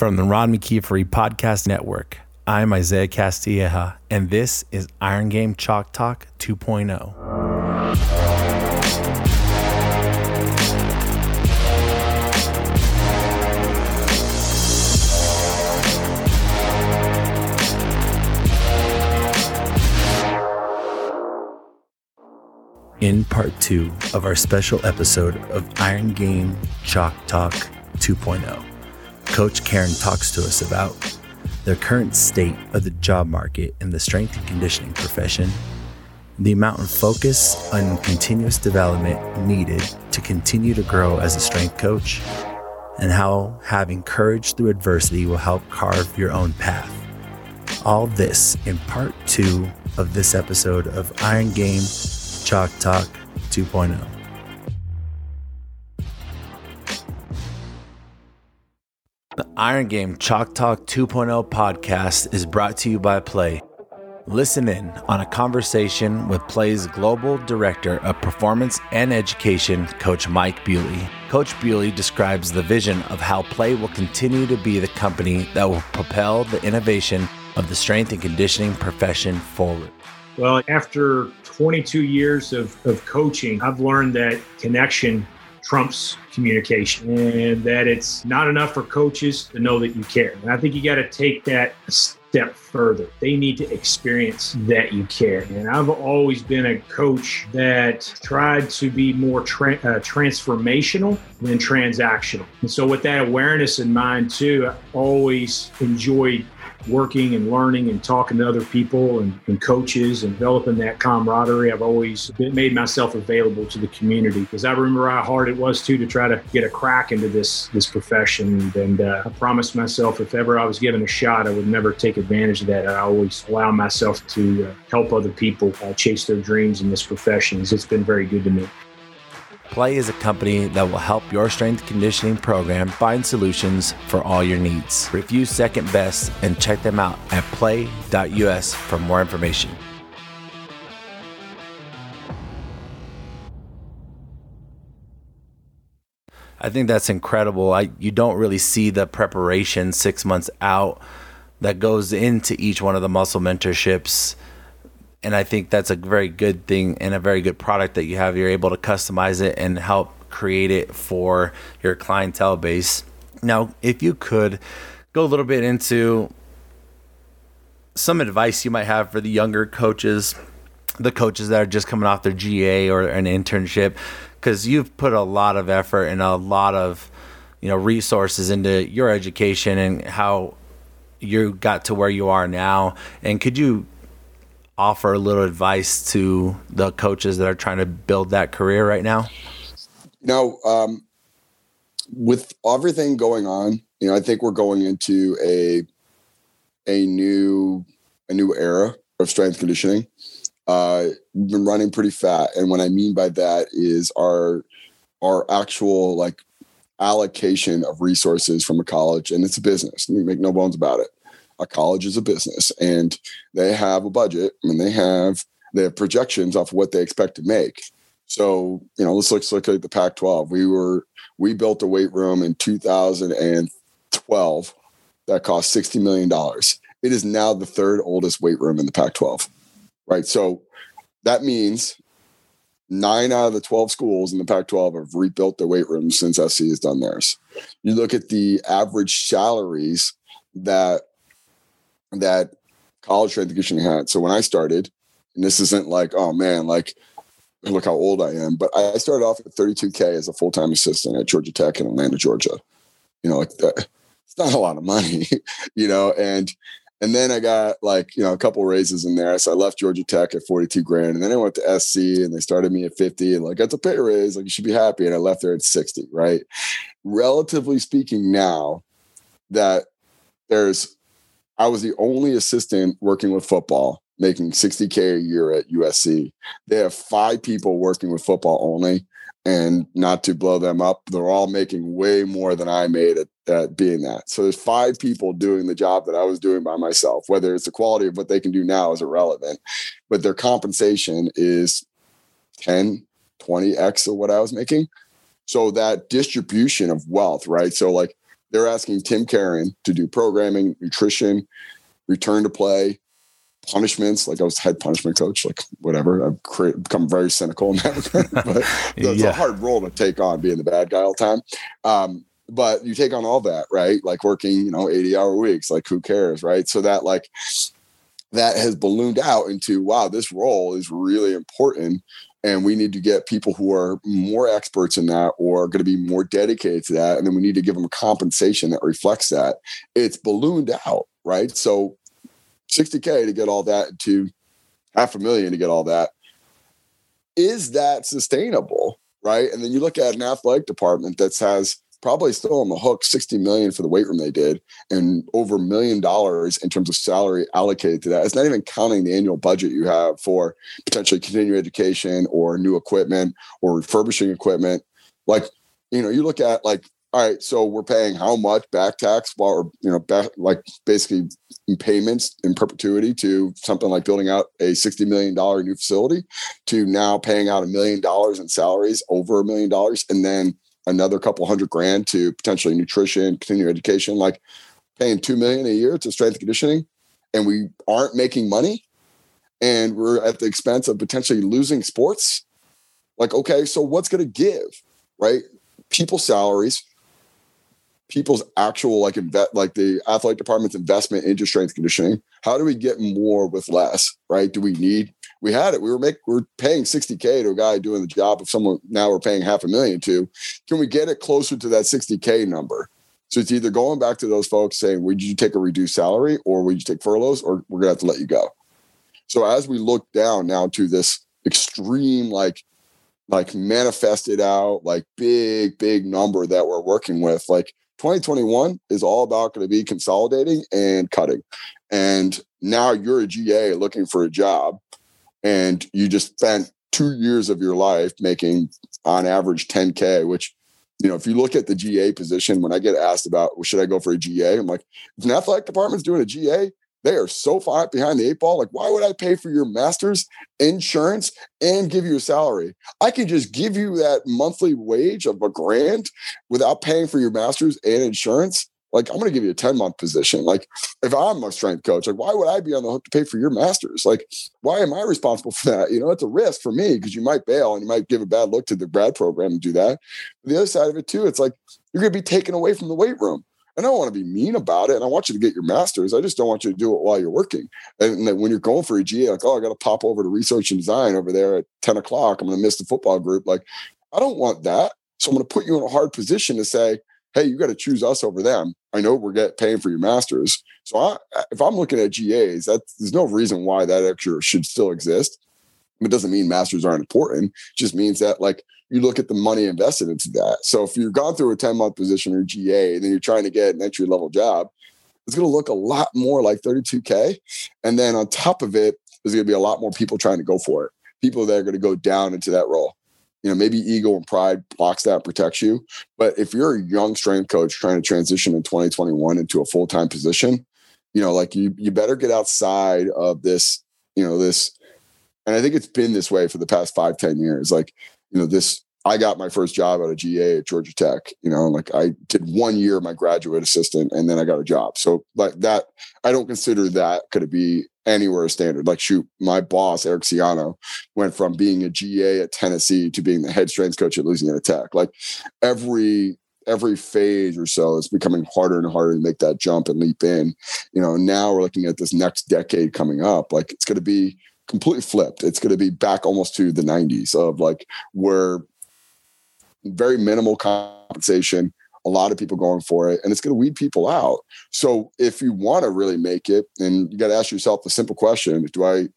From the Ron McKeefery Podcast Network, I'm Isaiah Castilleja, and this is Iron Game Chalk Talk 2.0. In part two of our special episode of Iron Game Chalk Talk 2.0. Coach Caron talks to us about the current state of the job market in the strength and conditioning profession, the amount of focus on continuous development needed to continue to grow as a strength coach, and how having courage through adversity will help carve your own path. All this in part two of this episode of Iron Game Chalk Talk 2.0. The Iron Game Chalk Talk 2.0 podcast is brought to you by Play. Listen in on a conversation with Play's Global Director of Performance and Education, Coach Mike Bewley. Coach Bewley describes the vision of how Play will continue to be the company that will propel the innovation of the strength and conditioning profession forward. Well, after 22 years of, of coaching, I've learned that connection trumps communication and that it's not enough for coaches to know that you care. And I think you got to take that a step further. They need to experience that you care. And I've always been a coach that tried to be more tra- uh, transformational than transactional. And so, with that awareness in mind, too, I always enjoyed working and learning and talking to other people and, and, coaches and developing that camaraderie. I've always been, made myself available to the community because I remember how hard it was too to try to get a crack into this this profession. And uh, I promised myself if ever I was given a shot, I would never take advantage of that. I always allow myself to uh, help other people uh, chase their dreams in this profession. It's been very good to me. Play is a company that will help your strength conditioning program find solutions for all your needs. Review Second Best and check them out at play.us for more information. I think that's incredible. I you don't really see the preparation 6 months out that goes into each one of the muscle mentorships and I think that's a very good thing and a very good product that you have. You're able to customize it and help create it for your clientele base. Now, if you could go a little bit into some advice you might have for the younger coaches, the coaches that are just coming off their GA or an internship, because you've put a lot of effort and a lot of you know resources into your education and how you got to where you are now. And could you offer a little advice to the coaches that are trying to build that career right now? Know, um, with everything going on, you know, I think we're going into a a new a new era of strength conditioning. Uh, we've been running pretty fat, and what I mean by that is our our actual like allocation of resources from a college, and it's a business. We make no bones about it a college is a business and they have a budget and they have they have projections off what they expect to make. So, you know, let's look, let's look at the Pac 12. We were, we built a weight room in 2012 that cost $60 million. It is now the third oldest weight room in the Pac 12, right? So that means nine out of the 12 schools in the Pac 12 have rebuilt their weight rooms since SC has done theirs. You look at the average salaries that that college conditioning had. So when I started, and this isn't like, oh man, like look how old I am, but I started off at 32k as a full time assistant at Georgia Tech in Atlanta, Georgia. You know, like that, it's not a lot of money, you know, and and then I got like you know a couple raises in there. So I left Georgia Tech at 42 grand, and then I went to SC, and they started me at 50, and like that's a pay raise, like you should be happy, and I left there at 60. Right, relatively speaking, now that there's I was the only assistant working with football, making 60K a year at USC. They have five people working with football only. And not to blow them up, they're all making way more than I made at, at being that. So there's five people doing the job that I was doing by myself. Whether it's the quality of what they can do now is irrelevant, but their compensation is 10, 20x of what I was making. So that distribution of wealth, right? So like they're asking Tim Caron to do programming, nutrition, return to play, punishments. Like I was head punishment coach, like whatever. I've become very cynical in that regard, but it's yeah. a hard role to take on being the bad guy all the time. Um, but you take on all that, right? Like working, you know, 80 hour weeks, like who cares, right? So that like that has ballooned out into wow, this role is really important. And we need to get people who are more experts in that or going to be more dedicated to that. And then we need to give them compensation that reflects that. It's ballooned out, right? So 60K to get all that to half a million to get all that. Is that sustainable? Right. And then you look at an athletic department that has probably still on the hook 60 million for the weight room they did and over a million dollars in terms of salary allocated to that. It's not even counting the annual budget you have for potentially continuing education or new equipment or refurbishing equipment. Like, you know, you look at like, all right, so we're paying how much back tax or you know, back, like basically payments in perpetuity to something like building out a $60 million new facility to now paying out a million dollars in salaries over a million dollars and then another couple hundred grand to potentially nutrition, continuing education, like paying two million a year to strength conditioning, and we aren't making money, and we're at the expense of potentially losing sports. Like, okay, so what's going to give, right? People's salaries, people's actual like invest, like the athletic department's investment into strength conditioning. How do we get more with less, right? Do we need we had it. We were making we are paying 60K to a guy doing the job of someone now we're paying half a million to. Can we get it closer to that 60K number? So it's either going back to those folks saying, would you take a reduced salary or would you take furloughs or we're gonna have to let you go. So as we look down now to this extreme like like manifested out like big big number that we're working with like 2021 is all about going to be consolidating and cutting and now you're a ga looking for a job and you just spent two years of your life making on average 10k which you know if you look at the ga position when i get asked about well, should i go for a ga i'm like if an athletic department's doing a ga they are so far behind the eight ball. Like, why would I pay for your master's insurance and give you a salary? I can just give you that monthly wage of a grand without paying for your master's and insurance like I'm going to give you a 10 month position. Like if I'm a strength coach, like why would I be on the hook to pay for your masters? Like why am I responsible for that? You know, it's a risk for me because you might bail and you might give a bad look to the grad program and do that. But the other side of it too, it's like you're going to be taken away from the weight room. And I don't want to be mean about it. And I want you to get your master's. I just don't want you to do it while you're working. And then when you're going for a GA, like, oh, I got to pop over to research and design over there at 10 o'clock. I'm going to miss the football group. Like, I don't want that. So I'm going to put you in a hard position to say, hey, you got to choose us over them. I know we're getting paying for your masters. So I, if I'm looking at GAs, that there's no reason why that extra should still exist. It doesn't mean masters aren't important. It just means that like you look at the money invested into that. So if you've gone through a 10 month position or GA and then you're trying to get an entry level job, it's going to look a lot more like 32K. And then on top of it, there's going to be a lot more people trying to go for it. People that are going to go down into that role you know, maybe ego and pride blocks that, protects you. But if you're a young strength coach trying to transition in 2021 into a full time position, you know, like you, you better get outside of this, you know, this. And I think it's been this way for the past five, ten years. Like, you know, this I got my first job at a GA at Georgia Tech. You know, like I did one year my graduate assistant, and then I got a job. So like that, I don't consider that could be anywhere a standard. Like shoot, my boss Eric Ciano went from being a GA at Tennessee to being the head strength coach at Louisiana Tech. Like every every phase or so, it's becoming harder and harder to make that jump and leap in. You know, now we're looking at this next decade coming up. Like it's going to be completely flipped. It's going to be back almost to the 90s of like where very minimal compensation, a lot of people going for it, and it's going to weed people out. So if you want to really make it, and you got to ask yourself the simple question: Do I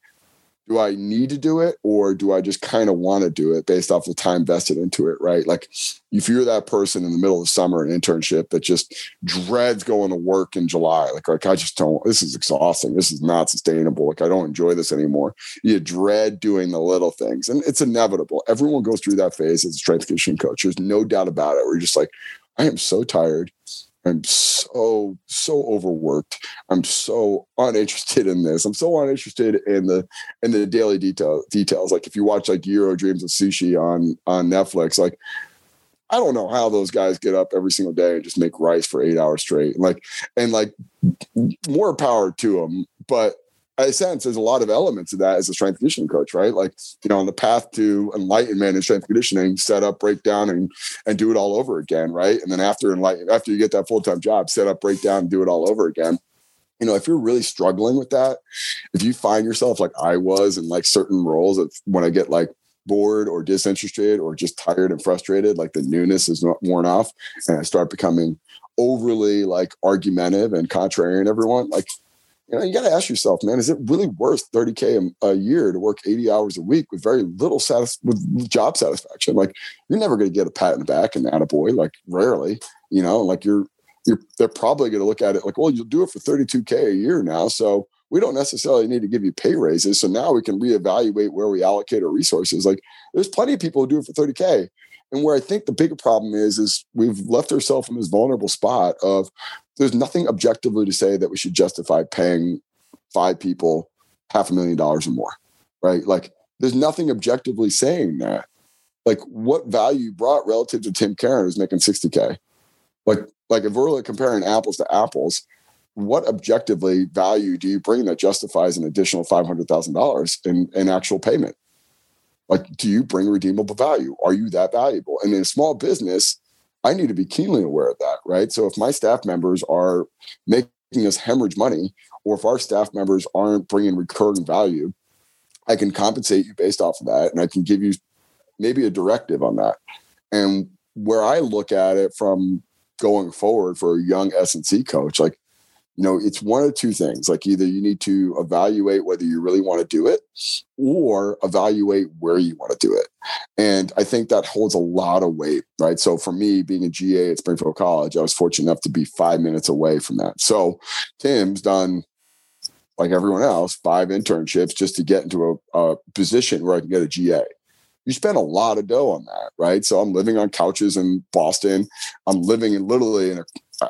do I need to do it or do I just kind of want to do it based off the time vested into it, right? Like if you're that person in the middle of summer, an internship that just dreads going to work in July, like, like I just don't, this is exhausting. This is not sustainable. Like I don't enjoy this anymore. You dread doing the little things and it's inevitable. Everyone goes through that phase as a strength conditioning coach. There's no doubt about it. We're just like, I am so tired. I'm so so overworked. I'm so uninterested in this. I'm so uninterested in the in the daily detail details. Like if you watch like Jiro Dreams of Sushi on on Netflix, like I don't know how those guys get up every single day and just make rice for eight hours straight. Like, and like, more power to them. But I sense there's a lot of elements of that as a strength conditioning coach, right? Like, you know, on the path to enlightenment and strength conditioning, set up, break down, and and do it all over again, right? And then after enlighten, after you get that full time job, set up, break down, do it all over again. You know, if you're really struggling with that, if you find yourself like I was in like certain roles of when I get like bored or disinterested or just tired and frustrated, like the newness is not worn off, and I start becoming overly like argumentative and contrarian everyone, like you know, you got to ask yourself, man, is it really worth 30K a, a, year to work 80 hours a week with very little satis- with job satisfaction? Like, you're never going to get a pat in the back and that a boy, like, rarely, you know, like you're, you're, they're probably going to look at it like, well, you'll do it for 32K a year now. So we don't necessarily need to give you pay raises. So now we can reevaluate where we allocate our resources. Like, there's plenty of people who do it for 30K. And where I think the bigger problem is, is we've left ourselves in this vulnerable spot of there's nothing objectively to say that we should justify paying five people half a million dollars or more, right? Like there's nothing objectively saying that. Like what value brought relative to Tim Caron who's making 60K? Like, like if we're like comparing apples to apples, what objectively value do you bring that justifies an additional $500,000 in, in actual payment? Like, do you bring redeemable value? Are you that valuable? And in a small business, I need to be keenly aware of that, right? So if my staff members are making us hemorrhage money, or if our staff members aren't bringing recurring value, I can compensate you based off of that, and I can give you maybe a directive on that. And where I look at it from going forward for a young S and C coach, like you know it's one of two things like either you need to evaluate whether you really want to do it or evaluate where you want to do it and i think that holds a lot of weight right so for me being a ga at springfield college i was fortunate enough to be five minutes away from that so tim's done like everyone else five internships just to get into a, a position where i can get a ga you spend a lot of dough on that, right? So I'm living on couches in Boston. I'm living in literally in a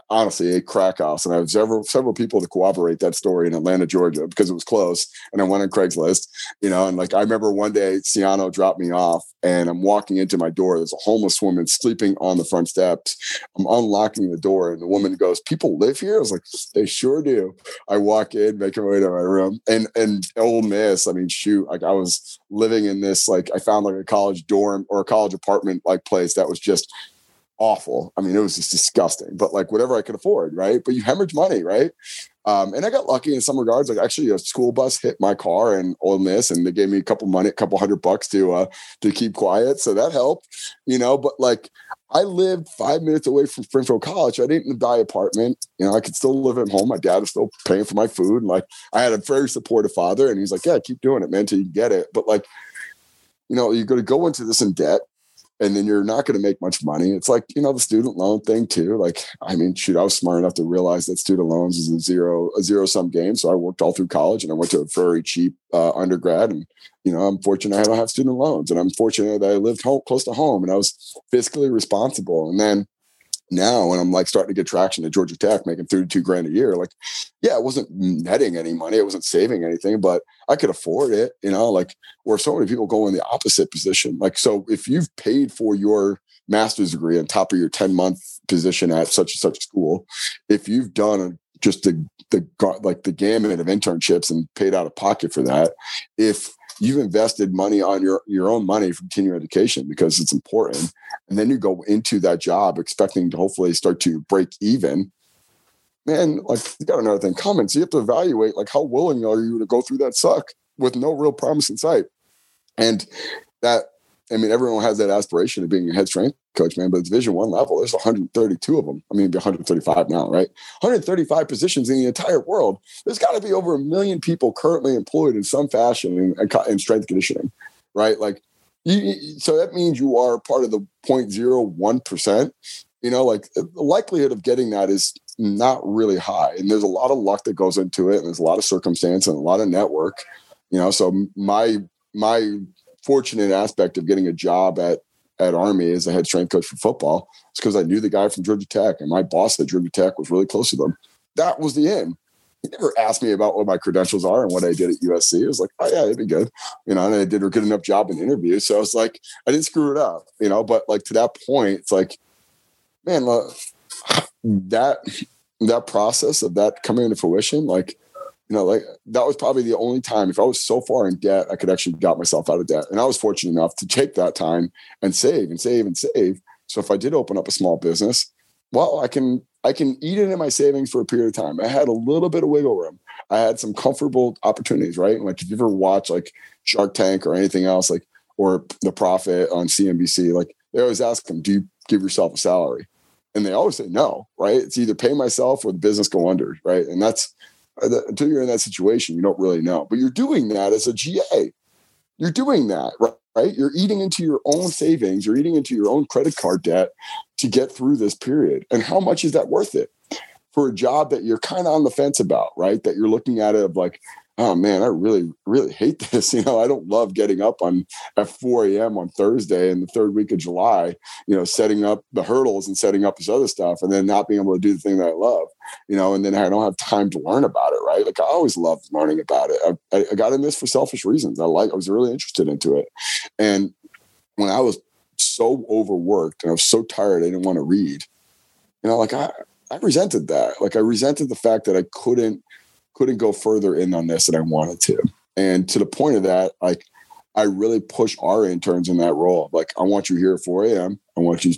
honestly a crack house. And I have several several people to corroborate that story in Atlanta, Georgia, because it was close. And I went on Craigslist, you know, and like I remember one day Ciano dropped me off and I'm walking into my door. There's a homeless woman sleeping on the front steps. I'm unlocking the door and the woman goes, People live here? I was like, They sure do. I walk in, make my way to my room. And and Ole Miss, I mean, shoot, like I was living in this, like I found like a college dorm or a college apartment like place that was just awful. I mean, it was just disgusting, but like whatever I could afford, right? But you hemorrhage money, right? Um, and I got lucky in some regards. Like actually, a school bus hit my car and Ole Miss, and they gave me a couple money, a couple hundred bucks to uh, to keep quiet, so that helped, you know. But like, I lived five minutes away from Springfield College. I didn't buy apartment. You know, I could still live at home. My dad was still paying for my food, and like, I had a very supportive father, and he's like, "Yeah, keep doing it, man, till you get it." But like, you know, you're going to go into this in debt and then you're not going to make much money. It's like, you know, the student loan thing too. Like, I mean, shoot, I was smart enough to realize that student loans is a zero, a zero sum game. So I worked all through college and I went to a very cheap uh, undergrad. And, you know, I'm fortunate I don't have student loans and I'm fortunate that I lived home, close to home and I was fiscally responsible. And then now when I'm like starting to get traction at Georgia Tech, making 32 grand a year, like, yeah, it wasn't netting any money. It wasn't saving anything, but I could afford it, you know, like where so many people go in the opposite position. Like, so if you've paid for your master's degree on top of your 10 month position at such and such school, if you've done just the, the, like the gamut of internships and paid out of pocket for that, if you've invested money on your your own money for continuing education because it's important. And then you go into that job expecting to hopefully start to break even. Man like you got another thing coming so you have to evaluate like how willing are you to go through that suck with no real promise in sight? And that I mean, everyone has that aspiration of being a head strength coach, man. But Division One level, there's 132 of them. I mean, 135 now, right? 135 positions in the entire world. There's got to be over a million people currently employed in some fashion in, in strength conditioning, right? Like, you, so that means you are part of the 0.01 percent. You know, like the likelihood of getting that is not really high, and there's a lot of luck that goes into it, and there's a lot of circumstance and a lot of network. You know, so my my fortunate aspect of getting a job at at Army as a head strength coach for football is because I knew the guy from Georgia Tech, and my boss at Georgia Tech was really close to them. That was the end. he never asked me about what my credentials are and what I did at USC. It was like, oh yeah, it'd be good, you know. And I did a good enough job in the interview, so I was like, I didn't screw it up, you know. But like to that point, it's like, man, look, that that process of that coming into fruition, like, you know, like that was probably the only time. If I was so far in debt, I could actually got myself out of debt, and I was fortunate enough to take that time and save and save and save. So if I did open up a small business, well, I can I can eat it in my savings for a period of time. I had a little bit of wiggle room. I had some comfortable opportunities, right? Like if you ever watch like Shark Tank or anything else, like or The Profit on CNBC, like they always ask them, "Do you give yourself a salary?" And they always say no, right? It's either pay myself or the business go under, right? And that's Uh, until you're in that situation, you don't really know. But you're doing that as a GA. You're doing that, right? right? You're eating into your own savings, you're eating into your own credit card debt to get through this period. And how much is that worth it for a job that you're kind of on the fence about, right? That you're looking at it of like, oh man, I really, really hate this. You know, I don't love getting up on at 4 a.m. on Thursday in the third week of July, you know, setting up the hurdles and setting up this other stuff and then not being able to do the thing that I love, you know, and then I don't have time to learn about it, right? Like I always loved learning about it. I, I got in this for selfish reasons. I like, I was really interested into it. And when I was so overworked and I was so tired, I didn't want to read, you know, like I, I resented that. Like I resented the fact that I couldn't couldn't go further in on this than I wanted to. And to the point of that, like I really push our interns in that role. Like, I want you here at 4 a.m. I want you,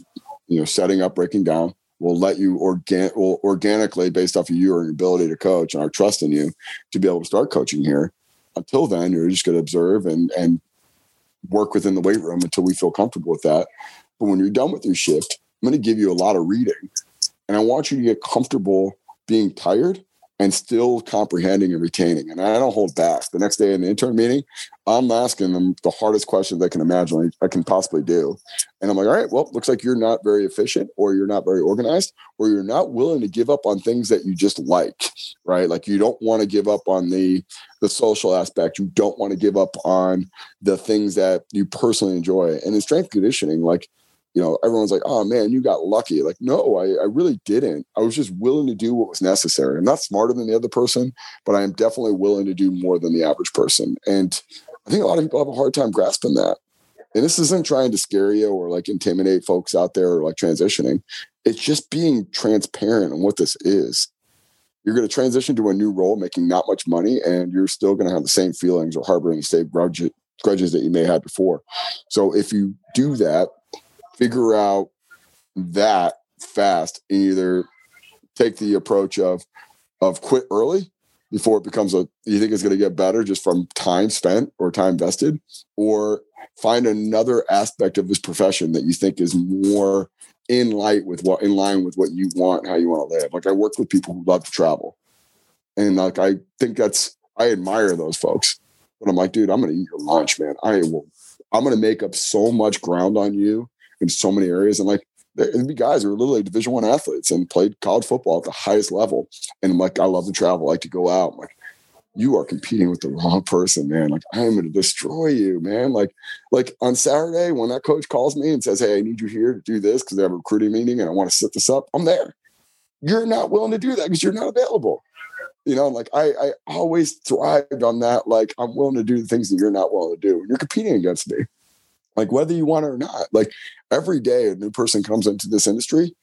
you know, setting up, breaking down. We'll let you organ will organically, based off of you your ability to coach and our trust in you, to be able to start coaching here. Until then, you're just going to observe and and work within the weight room until we feel comfortable with that. But when you're done with your shift, I'm going to give you a lot of reading, and I want you to get comfortable being tired and still comprehending and retaining. And I don't hold back. The next day in the intern meeting, I'm asking them the hardest questions I can imagine I can possibly do. And I'm like, all right, well, looks like you're not very efficient or you're not very organized or you're not willing to give up on things that you just like, right? Like you don't want to give up on the the social aspect. You don't want to give up on the things that you personally enjoy. And in strength conditioning, like you know, everyone's like, oh man, you got lucky. Like, no, I, I really didn't. I was just willing to do what was necessary. I'm not smarter than the other person, but I am definitely willing to do more than the average person. And I think a lot of people have a hard time grasping that. And this isn't trying to scare you or like intimidate folks out there or like transitioning. It's just being transparent on what this is. You're going to transition to a new role, making not much money, and you're still going to have the same feelings or harboring the same grudges that you may have before. So if you do that, figure out that fast either take the approach of of quit early before it becomes a you think it's going to get better just from time spent or time vested or find another aspect of this profession that you think is more in light with what in line with what you want how you want to live. Like i work with people who love to travel and like i think that's i admire those folks but i'm like dude i'm going to eat your lunch man. I will i'm going to make up so much ground on you in so many areas. And like there'd be guys who are literally division one athletes and played college football at the highest level. And I'm like, I love to travel, I like to go out. I'm like, you are competing with the wrong person, man. Like I am going to destroy you, man. Like, like on Saturday when that coach calls me and says, "Hey, I need you here to do this because they have a recruiting meeting and I want to set this up," I'm there. You're not willing to do that because you're not available. You know, like I, I always thrived on that. Like I'm willing to do the things that you're not willing to do. You're competing against me like whether you want it or not like every day a new person comes into this industry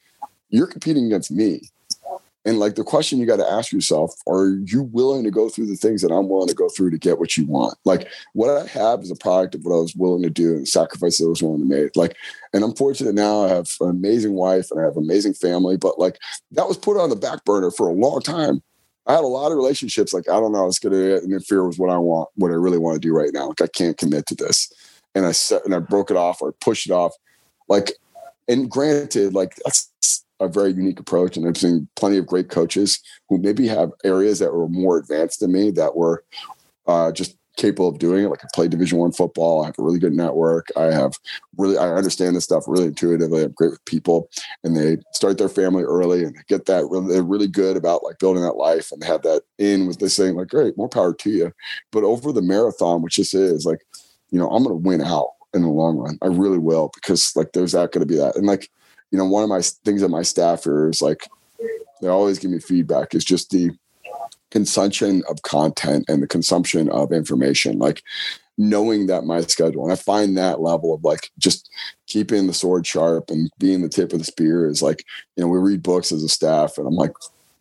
you're competing against me and like the question you got to ask yourself are you willing to go through the things that i'm willing to go through to get what you want like what i have is a product of what i was willing to do and sacrifice that i was willing to make like and i'm fortunate now i have an amazing wife and i have an amazing family but like that was put on the back burner for a long time I had a lot of relationships. Like, I don't know, it's going to interfere with what I want, what I really want to do right now. Like, I can't commit to this and I set and I broke it off or pushed it off. Like, and granted, like that's a very unique approach. And I've seen plenty of great coaches who maybe have areas that were more advanced than me that were uh, just capable of doing it. Like I play Division One football. I have a really good network. I have really I understand this stuff really intuitively. I'm great with people, and they start their family early and get that. Really, they're really good about like building that life and have that in with this saying like, great, more power to you. But over the marathon, which this is, like you know, I'm going to win out in the long run. I really will because like there's that going to be that. And like, you know, one of my things that my staff is like, they always give me feedback is just the consumption of content and the consumption of information. Like knowing that my schedule and i find that level of like just keeping the sword sharp and being the tip of the spear is like you know we read books as a staff and i'm like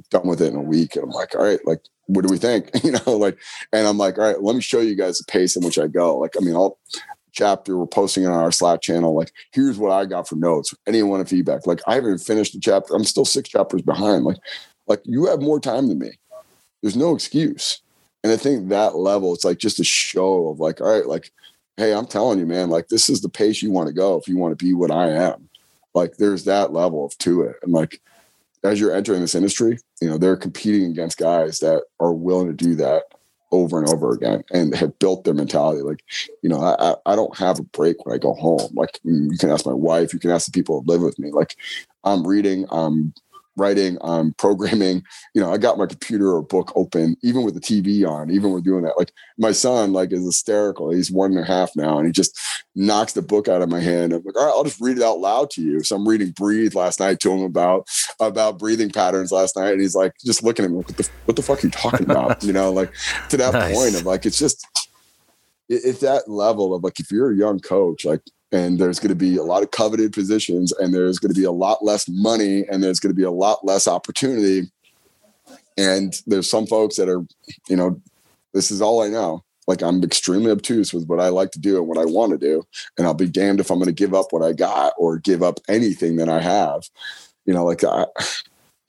done with it in a week and i'm like all right like what do we think? You know like and i'm like all right let me show you guys the pace in which i go. Like i mean i'll chapter we're posting it on our slack channel like here's what i got for notes. Anyone want feedback. Like i haven't finished the chapter i'm still six chapters behind like like you have more time than me. There's no excuse. And I think that level, it's like just a show of like, all right, like, hey, I'm telling you, man, like this is the pace you want to go if you want to be what I am. Like there's that level of to it. And like as you're entering this industry, you know, they're competing against guys that are willing to do that over and over again and have built their mentality. Like, you know, I, I don't have a break when I go home. Like mm, you can ask my wife, you can ask the people who live with me. Like I'm reading, I'm writing, I'm um, programming. You know, I got my computer or book open, even with the TV on, even with doing that. Like my son, like is hysterical. He's one and a half now, and he just knocks the book out of my hand. I'm like, all right, I'll just read it out loud to you. So I'm reading Breathe last night to him about about breathing patterns last night, and he's like, just looking at me, like, what the what the fuck are you talking about? you know, like to that nice. point of like, it's just it's that level of like if you're a young coach, like and there's going to be a lot of coveted positions and there's going to be a lot less money and there's going to be a lot less opportunity. And there's some folks that are you know this is all i know. Like i'm extremely obtuse with what i like to do and what i want to do and i'll be damned if i'm going to give up what i got or give up anything that i have. You know like I,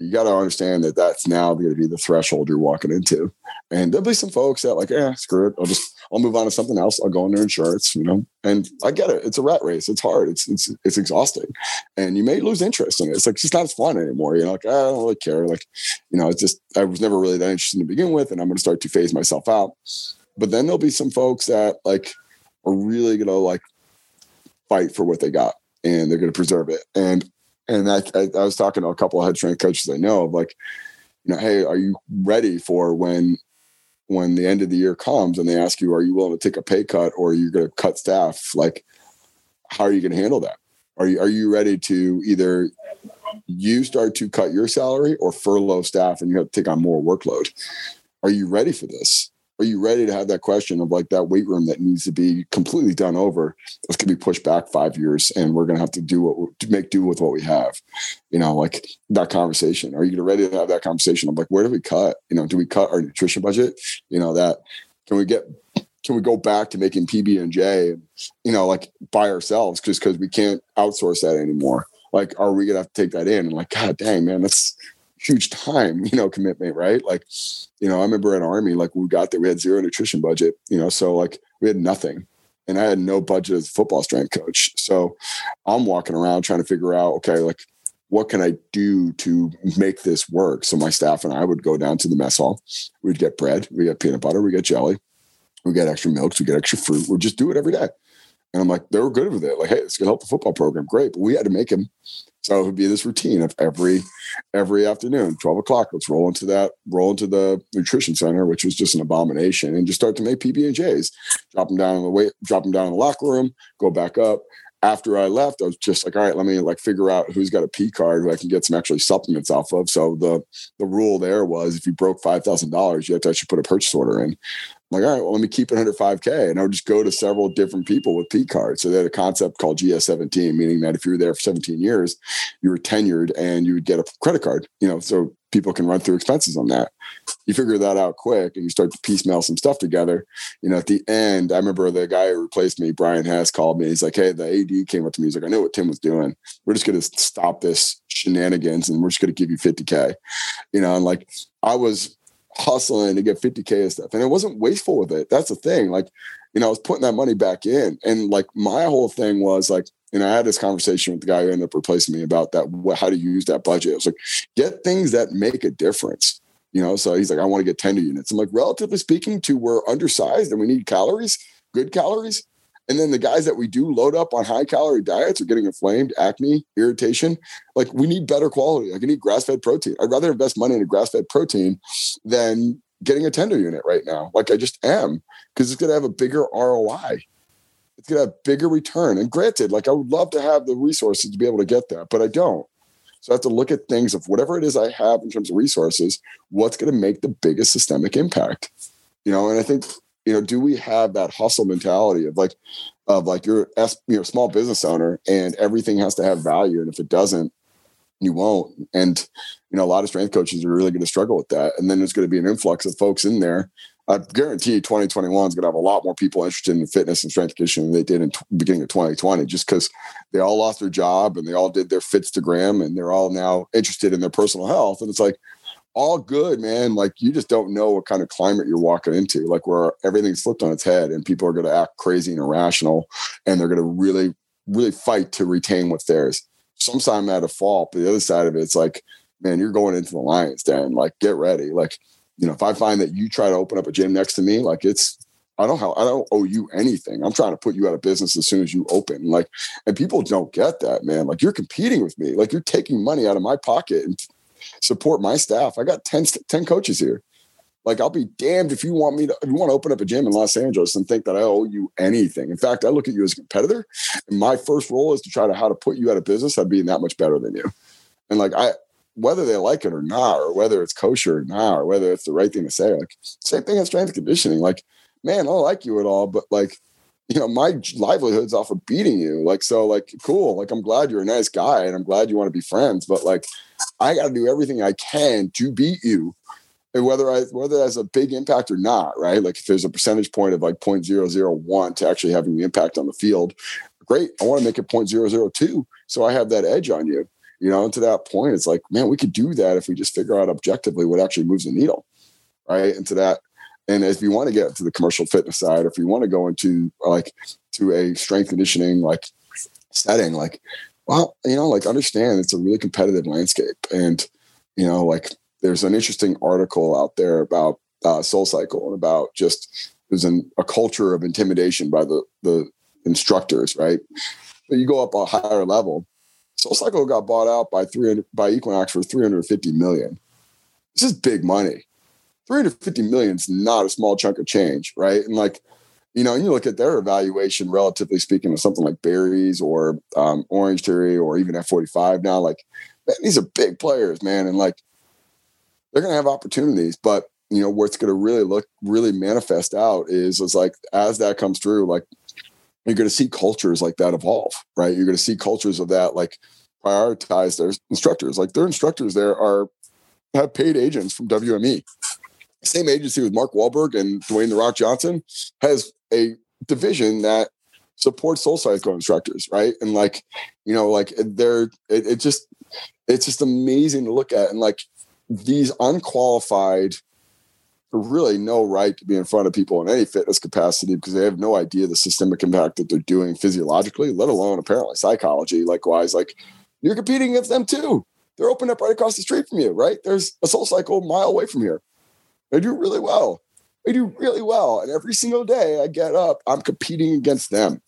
you got to understand that that's now going to be the threshold you're walking into and there'll be some folks that like yeah screw it i'll just I'll move on to something else. I'll go into insurance, you know, and I get it. It's a rat race. It's hard. It's, it's, it's exhausting and you may lose interest in it. It's like, it's just not as fun anymore. You know, like, eh, I don't really care. Like, you know, it's just, I was never really that interested to begin with. And I'm going to start to phase myself out. But then there'll be some folks that like are really going to like fight for what they got and they're going to preserve it. And, and I, I, I was talking to a couple of head strength coaches I know of like, you know, hey, are you ready for when when the end of the year comes and they ask you, are you willing to take a pay cut or are you going to cut staff? Like, how are you going to handle that? Are you, are you ready to either you start to cut your salary or furlough staff and you have to take on more workload? Are you ready for this? Are you ready to have that question of like that weight room that needs to be completely done over? It's going to be pushed back five years, and we're going to have to do what to make do with what we have. You know, like that conversation. Are you ready to have that conversation? I'm like, where do we cut? You know, do we cut our nutrition budget? You know, that can we get can we go back to making PB and J, you know, like by ourselves just because we can't outsource that anymore? Like, are we gonna have to take that in? And like, God dang, man, that's huge time, you know, commitment, right? Like, you know, I remember in army, like we got there, we had zero nutrition budget, you know, so like we had nothing. And I had no budget as a football strength coach. So I'm walking around trying to figure out, okay, like what can I do to make this work? So my staff and I would go down to the mess hall. We'd get bread, we get peanut butter, we get jelly, we get extra milks, we get extra fruit. We'd just do it every day. And I'm like, they were good with it. Like, hey, it's gonna help the football program. Great. But we had to make him so it would be this routine of every every afternoon, 12 o'clock, let's roll into that, roll into the nutrition center, which was just an abomination, and just start to make PB and J's, drop them down in the weight, drop them down in the locker room, go back up. After I left, I was just like, all right, let me like figure out who's got a P card who I can get some actually supplements off of. So the the rule there was if you broke five thousand dollars, you had to actually put a purchase order in. Like, all right, well, let me keep it under 5K. And I would just go to several different people with P cards. So they had a concept called GS17, meaning that if you were there for 17 years, you were tenured and you would get a credit card, you know, so people can run through expenses on that. You figure that out quick and you start to piecemeal some stuff together. You know, at the end, I remember the guy who replaced me, Brian Hess, called me. He's like, Hey, the AD came up to me. He's like, I know what Tim was doing. We're just going to stop this shenanigans and we're just going to give you 50K. You know, and like I was hustling to get 50K and stuff. And it wasn't wasteful with it. That's the thing. Like, you know, I was putting that money back in. And like my whole thing was like, you know, I had this conversation with the guy who ended up replacing me about that, what how to use that budget. I was like, get things that make a difference. You know, so he's like, I want to get tender units. I'm like, relatively speaking, to we're undersized and we need calories, good calories. And then the guys that we do load up on high calorie diets are getting inflamed, acne, irritation. Like we need better quality. Like I need grass fed protein. I'd rather invest money in a grass fed protein than getting a tender unit right now. Like I just am because it's going to have a bigger ROI. It's going to have bigger return. And granted, like I would love to have the resources to be able to get that, but I don't. So I have to look at things of whatever it is I have in terms of resources, what's going to make the biggest systemic impact? You know, and I think, you know, do we have that hustle mentality of like, of like you're a you know, small business owner and everything has to have value. And if it doesn't, you won't. And, you know, a lot of strength coaches are really going to struggle with that. And then there's going to be an influx of folks in there. I guarantee 2021 is going to have a lot more people interested in fitness and strength conditioning than they did in t- beginning of 2020, just because they all lost their job and they all did their Fitstagram and they're all now interested in their personal health. And it's like, all good, man. Like you just don't know what kind of climate you're walking into, like where everything's flipped on its head and people are going to act crazy and irrational and they're going to really, really fight to retain what's theirs. Sometime at a fault, but the other side of it, it's like, man, you're going into the Lions Den. Like, get ready. Like, you know, if I find that you try to open up a gym next to me, like it's I don't have, I don't owe you anything. I'm trying to put you out of business as soon as you open. Like, and people don't get that, man. Like you're competing with me. Like you're taking money out of my pocket and support my staff. I got 10, 10 coaches here. Like I'll be damned if you want me to you want to open up a gym in Los Angeles and think that I owe you anything. In fact, I look at you as a competitor, and my first role is to try to how to put you out of business. I'd be that much better than you. And like I whether they like it or not, or whether it's kosher or not, or whether it's the right thing to say, like same thing as strength conditioning. Like, man, I like you at all, but like, you know, my livelihood's off of beating you. Like, so like, cool. Like, I'm glad you're a nice guy and I'm glad you want to be friends, but like, I got to do everything I can to beat you. And whether I whether that's a big impact or not, right? Like if there's a percentage point of like 0.001 to actually having the impact on the field, great. I want to make it 0.002 so I have that edge on you. You know, and to that point, it's like, man, we could do that if we just figure out objectively what actually moves the needle, right? And to that, and if you want to get to the commercial fitness side, or if you want to go into like to a strength conditioning like setting, like well, you know, like understand it's a really competitive landscape. And, you know, like there's an interesting article out there about uh, Soul Cycle and about just there's an, a culture of intimidation by the, the instructors, right? But you go up a higher level. Soul Cycle got bought out by 300 by Equinox for 350 million. This is big money. 350 million is not a small chunk of change, right? And like you know, and you look at their evaluation, relatively speaking, of something like Barry's or um, Orange Theory or even F45 now, like, man, these are big players, man. And like, they're going to have opportunities. But, you know, what's going to really look, really manifest out is, is like, as that comes through, like, you're going to see cultures like that evolve, right? You're going to see cultures of that, like, prioritize their instructors. Like, their instructors there are, have paid agents from WME same agency with Mark Wahlberg and Dwayne the Rock Johnson has a division that supports soul cycle instructors, right? And like, you know, like they're it, it just it's just amazing to look at. And like these unqualified really no right to be in front of people in any fitness capacity because they have no idea the systemic impact that they're doing physiologically, let alone apparently psychology. Likewise, like you're competing against them too. They're open up right across the street from you, right? There's a soul cycle a mile away from here. They do really well. They do really well. And every single day I get up, I'm competing against them.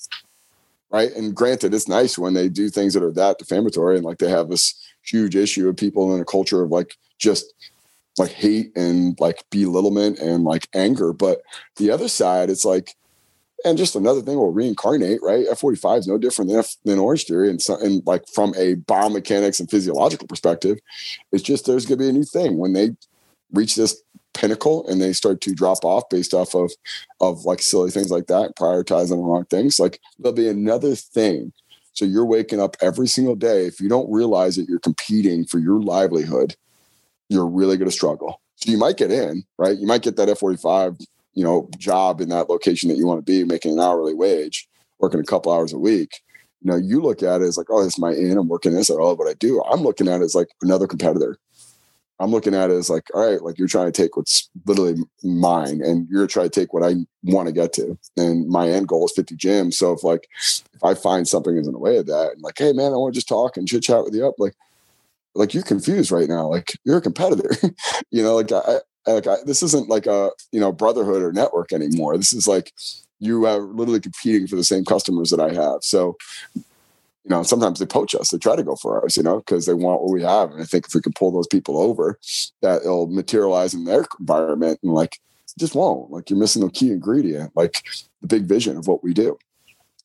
Right. And granted, it's nice when they do things that are that defamatory and like they have this huge issue of people in a culture of like just like hate and like belittlement and like anger. But the other side, it's like, and just another thing will reincarnate, right? F45 is no different than, F, than Orange Theory. And, so, and like from a biomechanics and physiological perspective, it's just there's going to be a new thing when they reach this pinnacle and they start to drop off based off of of like silly things like that, prioritizing the wrong things, like there'll be another thing. So you're waking up every single day. If you don't realize that you're competing for your livelihood, you're really going to struggle. So you might get in, right? You might get that F45, you know, job in that location that you want to be, making an hourly wage, working a couple hours a week. You know, you look at it as like, oh, this is my in. I'm working this. I love what I do. I'm looking at it as like another competitor. I'm looking at it as like, all right, like you're trying to take what's literally mine and you're trying to take what I want to get to. And my end goal is 50 gyms. So if like, if I find something is in the way of that and like, hey man, I want to just talk and chit chat with you up, like, like you're confused right now. Like you're a competitor, you know, like I, like I, this isn't like a, you know, brotherhood or network anymore. This is like, you are literally competing for the same customers that I have. So you know, sometimes they poach us. They try to go for ours, you know, because they want what we have. And I think if we can pull those people over, that it'll materialize in their environment and like just won't. Like you're missing the key ingredient, like the big vision of what we do.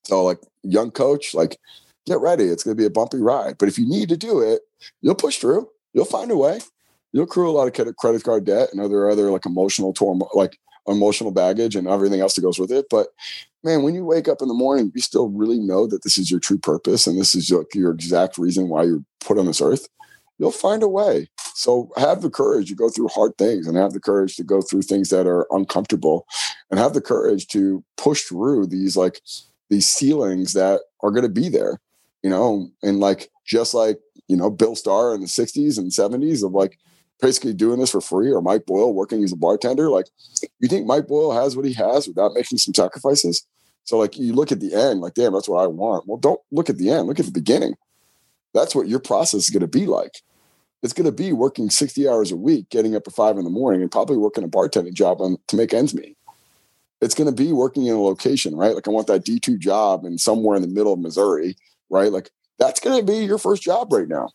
So like young coach, like get ready. It's going to be a bumpy ride. But if you need to do it, you'll push through. You'll find a way. You'll accrue a lot of credit card debt and other other like emotional torm like emotional baggage and everything else that goes with it. But man, when you wake up in the morning, you still really know that this is your true purpose and this is like your exact reason why you're put on this earth. You'll find a way. So have the courage to go through hard things and have the courage to go through things that are uncomfortable and have the courage to push through these like these ceilings that are going to be there, you know, and like just like, you know, Bill Starr in the 60s and 70s of like basically doing this for free or Mike Boyle working as a bartender. Like, you think Mike Boyle has what he has without making some sacrifices? So, like, you look at the end, like, damn, that's what I want. Well, don't look at the end, look at the beginning. That's what your process is going to be like. It's going to be working 60 hours a week, getting up at five in the morning, and probably working a bartending job on, to make ends meet. It's going to be working in a location, right? Like, I want that D2 job and somewhere in the middle of Missouri, right? Like, that's going to be your first job right now.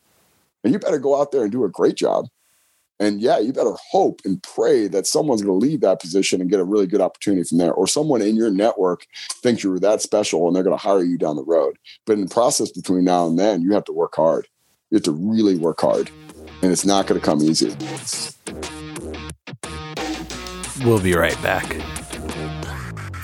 And you better go out there and do a great job and yeah, you better hope and pray that someone's going to leave that position and get a really good opportunity from there, or someone in your network thinks you're that special and they're going to hire you down the road. But in the process between now and then, you have to work hard. You have to really work hard, and it's not going to come easy. We'll be right back.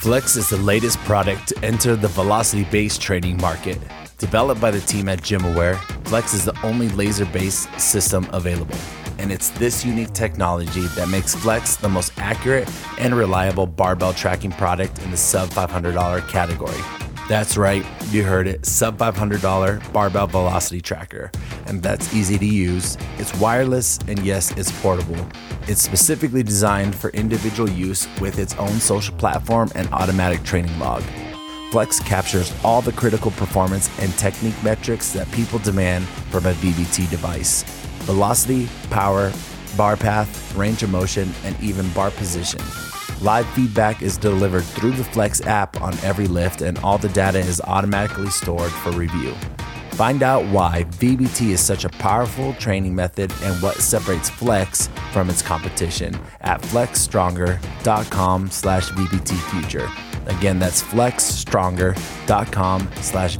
Flex is the latest product to enter the velocity based training market. Developed by the team at GymAware, Flex is the only laser based system available and it's this unique technology that makes Flex the most accurate and reliable barbell tracking product in the sub $500 category. That's right, you heard it, sub $500 barbell velocity tracker. And that's easy to use. It's wireless and yes, it's portable. It's specifically designed for individual use with its own social platform and automatic training log. Flex captures all the critical performance and technique metrics that people demand from a VBT device velocity, power, bar path, range of motion, and even bar position. Live feedback is delivered through the Flex app on every lift, and all the data is automatically stored for review. Find out why VBT is such a powerful training method and what separates Flex from its competition at flexstronger.com slash. Again, that's flexstronger.com slash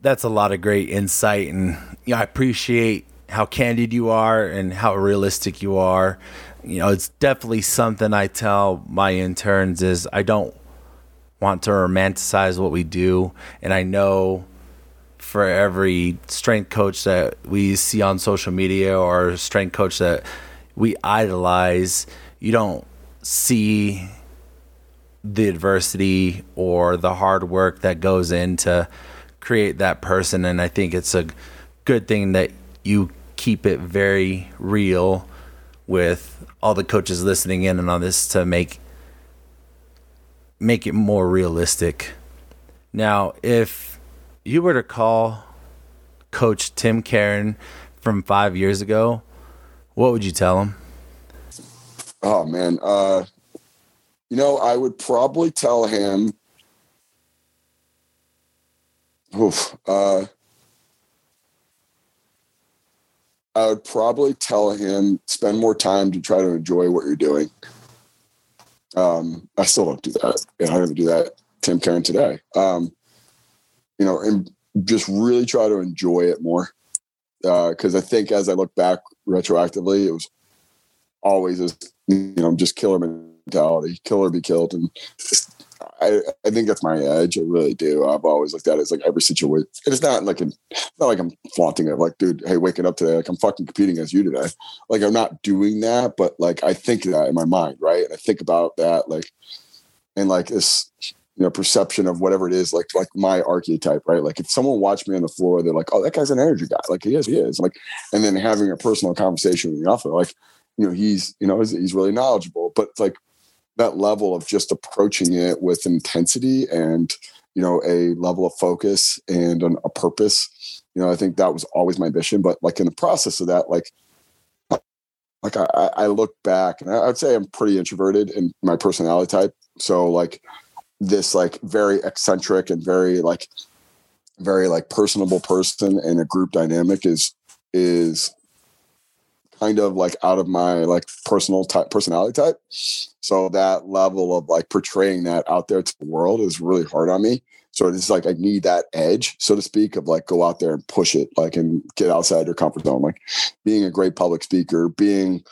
that's a lot of great insight and you know, I appreciate how candid you are and how realistic you are. You know, it's definitely something I tell my interns is I don't want to romanticize what we do and I know for every strength coach that we see on social media or strength coach that we idolize, you don't see the adversity or the hard work that goes into create that person. And I think it's a good thing that you keep it very real with all the coaches listening in and on this to make make it more realistic. Now, if you were to call coach Tim Caron from 5 years ago, what would you tell him? Oh man, uh you know, I would probably tell him Oof, uh, I would probably tell him spend more time to try to enjoy what you're doing. Um, I still don't do that. And I don't even do that. Tim Caron today. Um, you know, and just really try to enjoy it more. Because uh, I think as I look back retroactively, it was always a you know just killer mentality, kill or be killed, and I, I think that's my edge. I really do. I've always looked at it as like every situation. It's not like an, not like I'm flaunting it. Like, dude, hey, waking up today, like I'm fucking competing against you today. Like I'm not doing that, but like I think that in my mind, right? And I think about that, like, and like this, you know, perception of whatever it is, like like my archetype, right? Like if someone watched me on the floor, they're like, oh, that guy's an energy guy. Like he is, he is. Like, and then having a personal conversation with the offer, like, you know, he's, you know, he's, he's really knowledgeable, but like that level of just approaching it with intensity and you know a level of focus and an, a purpose. You know i think that was always my mission but like in the process of that like like i, I look back and i'd say i'm pretty introverted in my personality type. So like this like very eccentric and very like very like personable person in a group dynamic is is kind of like out of my like personal type personality type. So that level of like portraying that out there to the world is really hard on me. So it's like I need that edge, so to speak, of like go out there and push it, like and get outside your comfort zone. Like being a great public speaker, being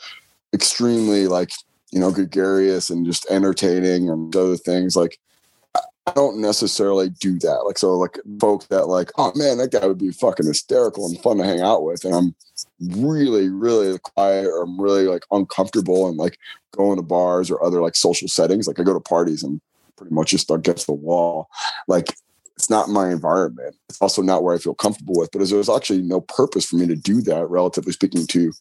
extremely like you know gregarious and just entertaining and other things. Like I don't necessarily do that. Like so, like folks that like, oh man, that guy would be fucking hysterical and fun to hang out with, and I'm really, really quiet or I'm really like uncomfortable and like going to bars or other like social settings. Like I go to parties and pretty much just against the wall. Like it's not my environment. It's also not where I feel comfortable with. But there's actually no purpose for me to do that, relatively speaking, to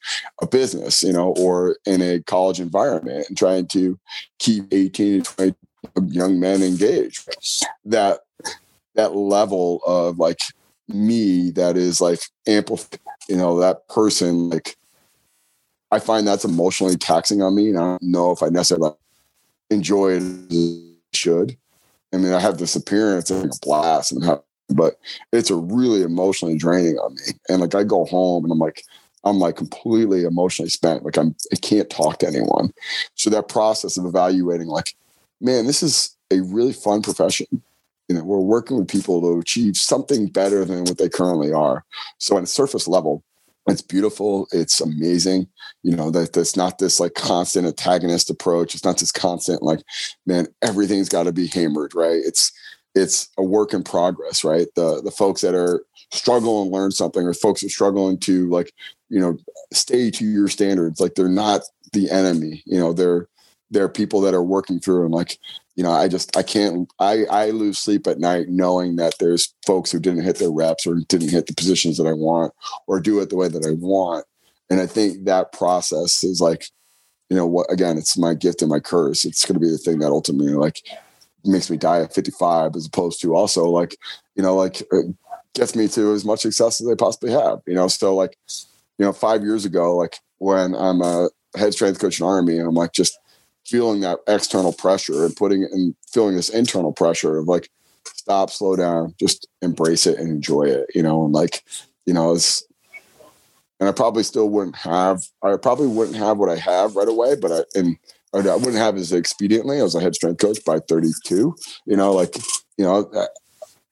a business, you know, or in a college environment and trying to keep 18 to 20 young men engaged. That that level of like me that is like ample, you know, that person like I find that's emotionally taxing on me. And I don't know if I necessarily enjoy it should. I mean, I have this appearance of a blast and have, but it's a really emotionally draining on me. And like I go home and I'm like, I'm like completely emotionally spent. Like I'm, I can't talk to anyone. So that process of evaluating, like, man, this is a really fun profession. You know, we're working with people to achieve something better than what they currently are. So on a surface level, it's beautiful. It's amazing. You know that that's not this like constant antagonist approach. It's not this constant like man everything's got to be hammered right? It's it's a work in progress right? The the folks that are struggling to learn something or folks are struggling to like you know stay to your standards like they're not the enemy. You know they're they're people that are working through and like you know, I just I can't I I lose sleep at night knowing that there's folks who didn't hit their reps or didn't hit the positions that I want or do it the way that I want. And I think that process is like, you know, what again, it's my gift and my curse. It's gonna be the thing that ultimately like makes me die at 55 as opposed to also like, you know, like uh, gets me to as much success as I possibly have. You know, so like, you know, five years ago, like when I'm a head strength coach in Army, I'm like just feeling that external pressure and putting and feeling this internal pressure of like stop slow down just embrace it and enjoy it you know and like you know it's and i probably still wouldn't have i probably wouldn't have what i have right away but i and i wouldn't have as expediently as a head strength coach by 32 you know like you know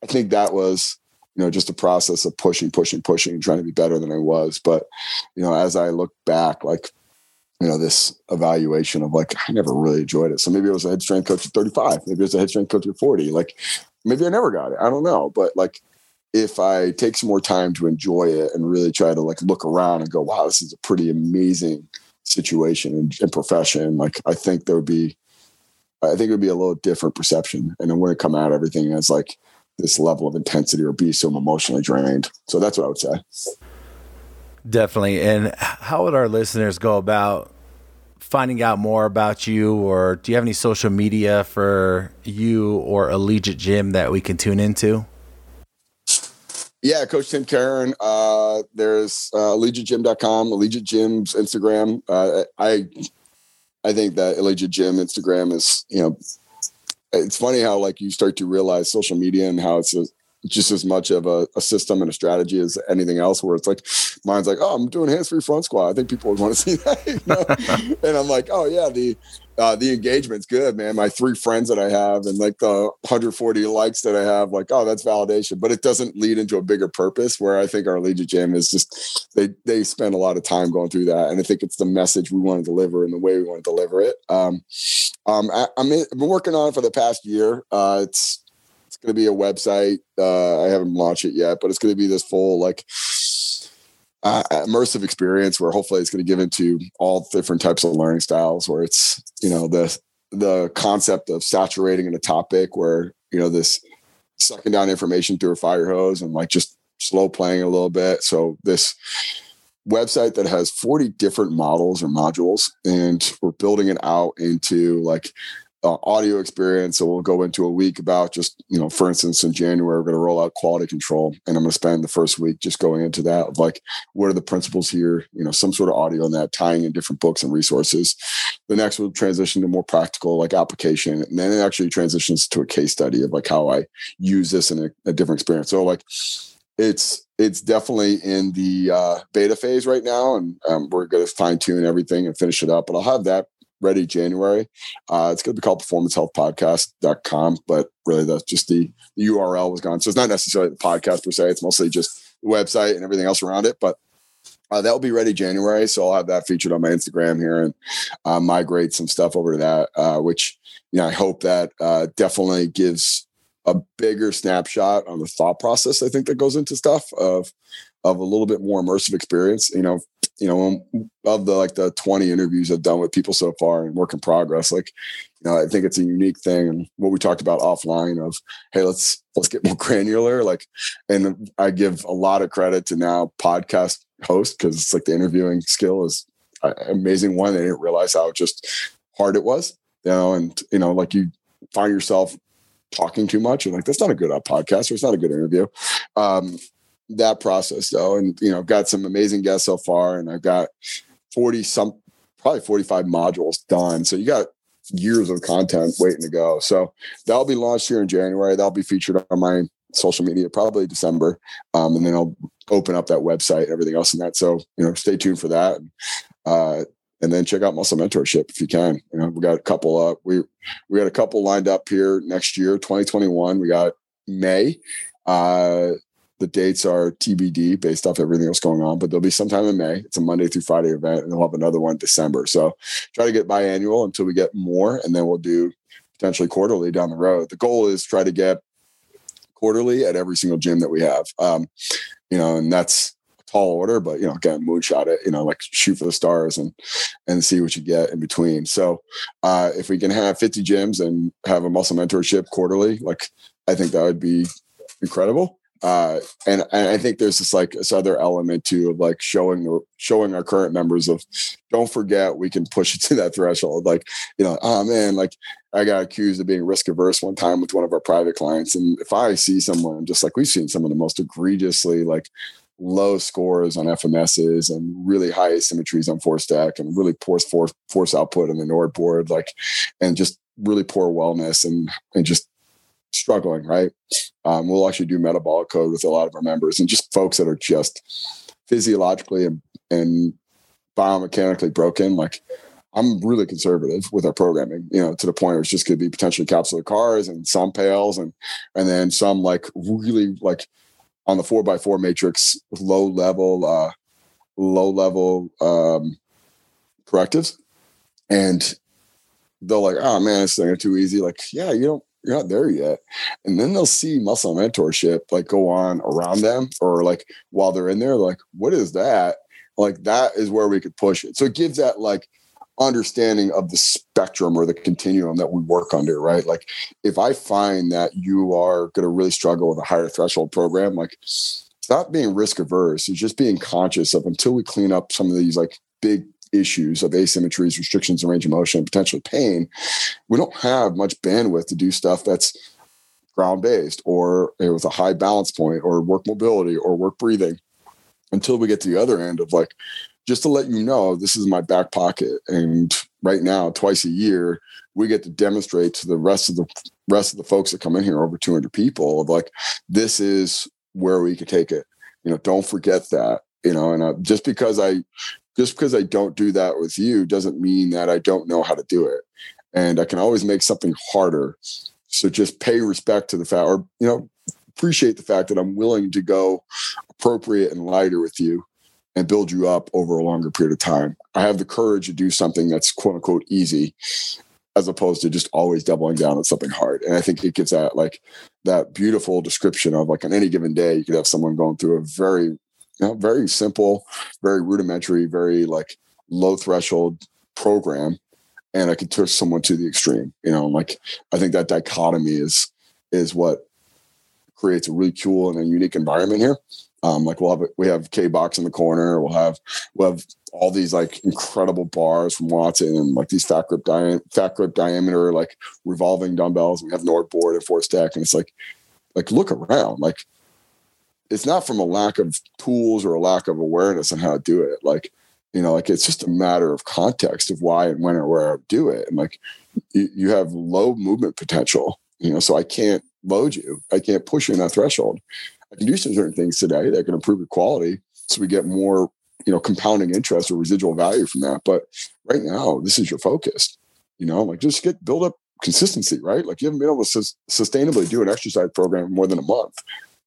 i think that was you know just a process of pushing pushing pushing trying to be better than i was but you know as i look back like you know, this evaluation of like, I never really enjoyed it. So maybe I was a head strength coach at 35. Maybe I was a head strength coach at 40. Like maybe I never got it. I don't know. But like if I take some more time to enjoy it and really try to like look around and go, wow, this is a pretty amazing situation and, and profession, like I think there would be I think it would be a little different perception. And it come out everything as like this level of intensity or be so emotionally drained. So that's what I would say. Definitely. And how would our listeners go about finding out more about you, or do you have any social media for you or Allegiant Gym that we can tune into? Yeah, Coach Tim Caron. Uh, there's uh, AllegiantGym.com, Allegiant Gym's Instagram. Uh, I I think that Allegiant Gym Instagram is, you know, it's funny how like you start to realize social media and how it's a, just as much of a, a, system and a strategy as anything else where it's like mine's like oh i'm doing hands free front squat. I think people would want to see that you know? and i'm like oh yeah the uh, the engagement's good man. My three friends that i have and like the 140 likes that i have like oh that's validation. But it doesn't lead into a bigger purpose where i think our Allegiant Gym is just they they spend a lot of time going through that. And i think it's the message we want to deliver and the way we want to deliver it. Um um I, am I've been working on it for the past year. Uh it's going to be a website. Uh, I haven't launched it yet, but it's going to be this full like uh, immersive experience where hopefully it's going to give into all different types of learning styles. Where it's you know the the concept of saturating in a topic where you know this sucking down information through a fire hose and like just slow playing a little bit. So this website that has 40 different models or modules and we're building it out into like uh, audio experience. So we'll go into a week about just, you know, for instance, in January, we're going to roll out quality control. And I'm going to spend the first week just going into that of like, what are the principles here? You know, some sort of audio on that, tying in different books and resources. The next will transition to more practical, like application. And then it actually transitions to a case study of like how I use this in a, a different experience. So like, it's it's definitely in the uh, beta phase right now, and um, we're going to fine tune everything and finish it up. But I'll have that ready January. Uh, it's going to be called performancehealthpodcast.com, but really that's just the, the URL was gone. So it's not necessarily the podcast per se. It's mostly just the website and everything else around it. But uh, that will be ready January. So I'll have that featured on my Instagram here and uh, migrate some stuff over to that, uh, which, you know, I hope that uh, definitely gives a bigger snapshot on the thought process. I think that goes into stuff of, of a little bit more immersive experience, you know, you know, of the like the 20 interviews I've done with people so far and work in progress, like, you know, I think it's a unique thing. And what we talked about offline of, hey, let's let's get more granular. Like, and I give a lot of credit to now podcast host because it's like the interviewing skill is amazing one. They didn't realize how just hard it was, you know, and you know, like you find yourself talking too much and like that's not a good uh, podcast or it's not a good interview. Um, that process though. And, you know, I've got some amazing guests so far and I've got 40 some, probably 45 modules done. So you got years of content waiting to go. So that'll be launched here in January. That'll be featured on my social media, probably December. Um, and then I'll open up that website and everything else in that. So, you know, stay tuned for that. Uh, and then check out muscle mentorship if you can. You know, we got a couple up. We we got a couple lined up here next year, 2021. We got May. Uh, the dates are TBD based off everything else going on, but there'll be sometime in May. It's a Monday through Friday event, and we'll have another one December. So try to get biannual until we get more, and then we'll do potentially quarterly down the road. The goal is try to get quarterly at every single gym that we have. Um, you know, and that's a tall order, but you know, again, moonshot it, you know, like shoot for the stars and and see what you get in between. So uh if we can have 50 gyms and have a muscle mentorship quarterly, like I think that would be incredible uh, and, and I think there's this like this other element too of like showing showing our current members of don't forget we can push it to that threshold. Like, you know, oh man, like I got accused of being risk averse one time with one of our private clients. And if I see someone just like we've seen some of the most egregiously like low scores on FMSs and really high asymmetries on force stack and really poor force force output on the NordBord, like and just really poor wellness and and just struggling, right? Um, we'll actually do metabolic code with a lot of our members and just folks that are just physiologically and, and biomechanically broken. Like I'm really conservative with our programming, you know, to the point where it's just going to be potentially capsular CARs and some PAILs and and then some like really like on the four by four matrix, low level, uh, low level um, correctives, and they're like, oh man, is too easy. Like, yeah, you don't you're not there yet. And then they'll see muscle mentorship like go on around them or like while they're in there, like, what is that? Like that is where we could push it. So it gives that like understanding of the spectrum or the continuum that we work under, right? Like if I find that you are going to really struggle with a higher threshold program, like stop being risk averse. It's just being conscious of until we clean up some of these like big issues of asymmetries, restrictions in range of motion, and potentially pain, we don't have much bandwidth to do stuff that's ground based or with a high balance point or work mobility or work breathing until we get to the other end of like, just to let you know, this is my back pocket. And right now, twice a year, we get to demonstrate to the rest of the rest of the folks that come in here, over 200 people, of like, this is where we could take it. You know, don't forget that you know and uh, just because i just because I don't do that with you doesn't mean that I don't know how to do it. And I can always make something harder. So just pay respect to the fact, or, you know, appreciate the fact that I'm willing to go appropriate and lighter with you and build you up over a longer period of time. I have the courage to do something that's quote unquote easy as opposed to just always doubling down on something hard. And I think it gives that like that beautiful description of like on any given day, you could have someone going through a very you know, very simple, very rudimentary, very like low threshold program. And I could push someone to the extreme, you know, like I think that dichotomy is is what creates a really cool and a unique environment here. Um, like we'll have we have K box in the corner. We'll have we'll have all these like incredible bars from Watson and like these fat grip di- fat grip diameter like revolving dumbbells. We have NordBord and force stack, and it's like like look around. Like it's not from a lack of tools or a lack of awareness on how to do it. Like, you know, like it's just a matter of context of why and when or where I do it. And like you, you have low movement potential, you know, so I can't load you. I can't push you in that threshold. I can do some certain things today that can improve your quality so we get more, you know, compounding interest or residual value from that. But right now, this is your focus. You know, like just get build up consistency, right? Like you haven't been able to sus- sustainably do an exercise program more than a month.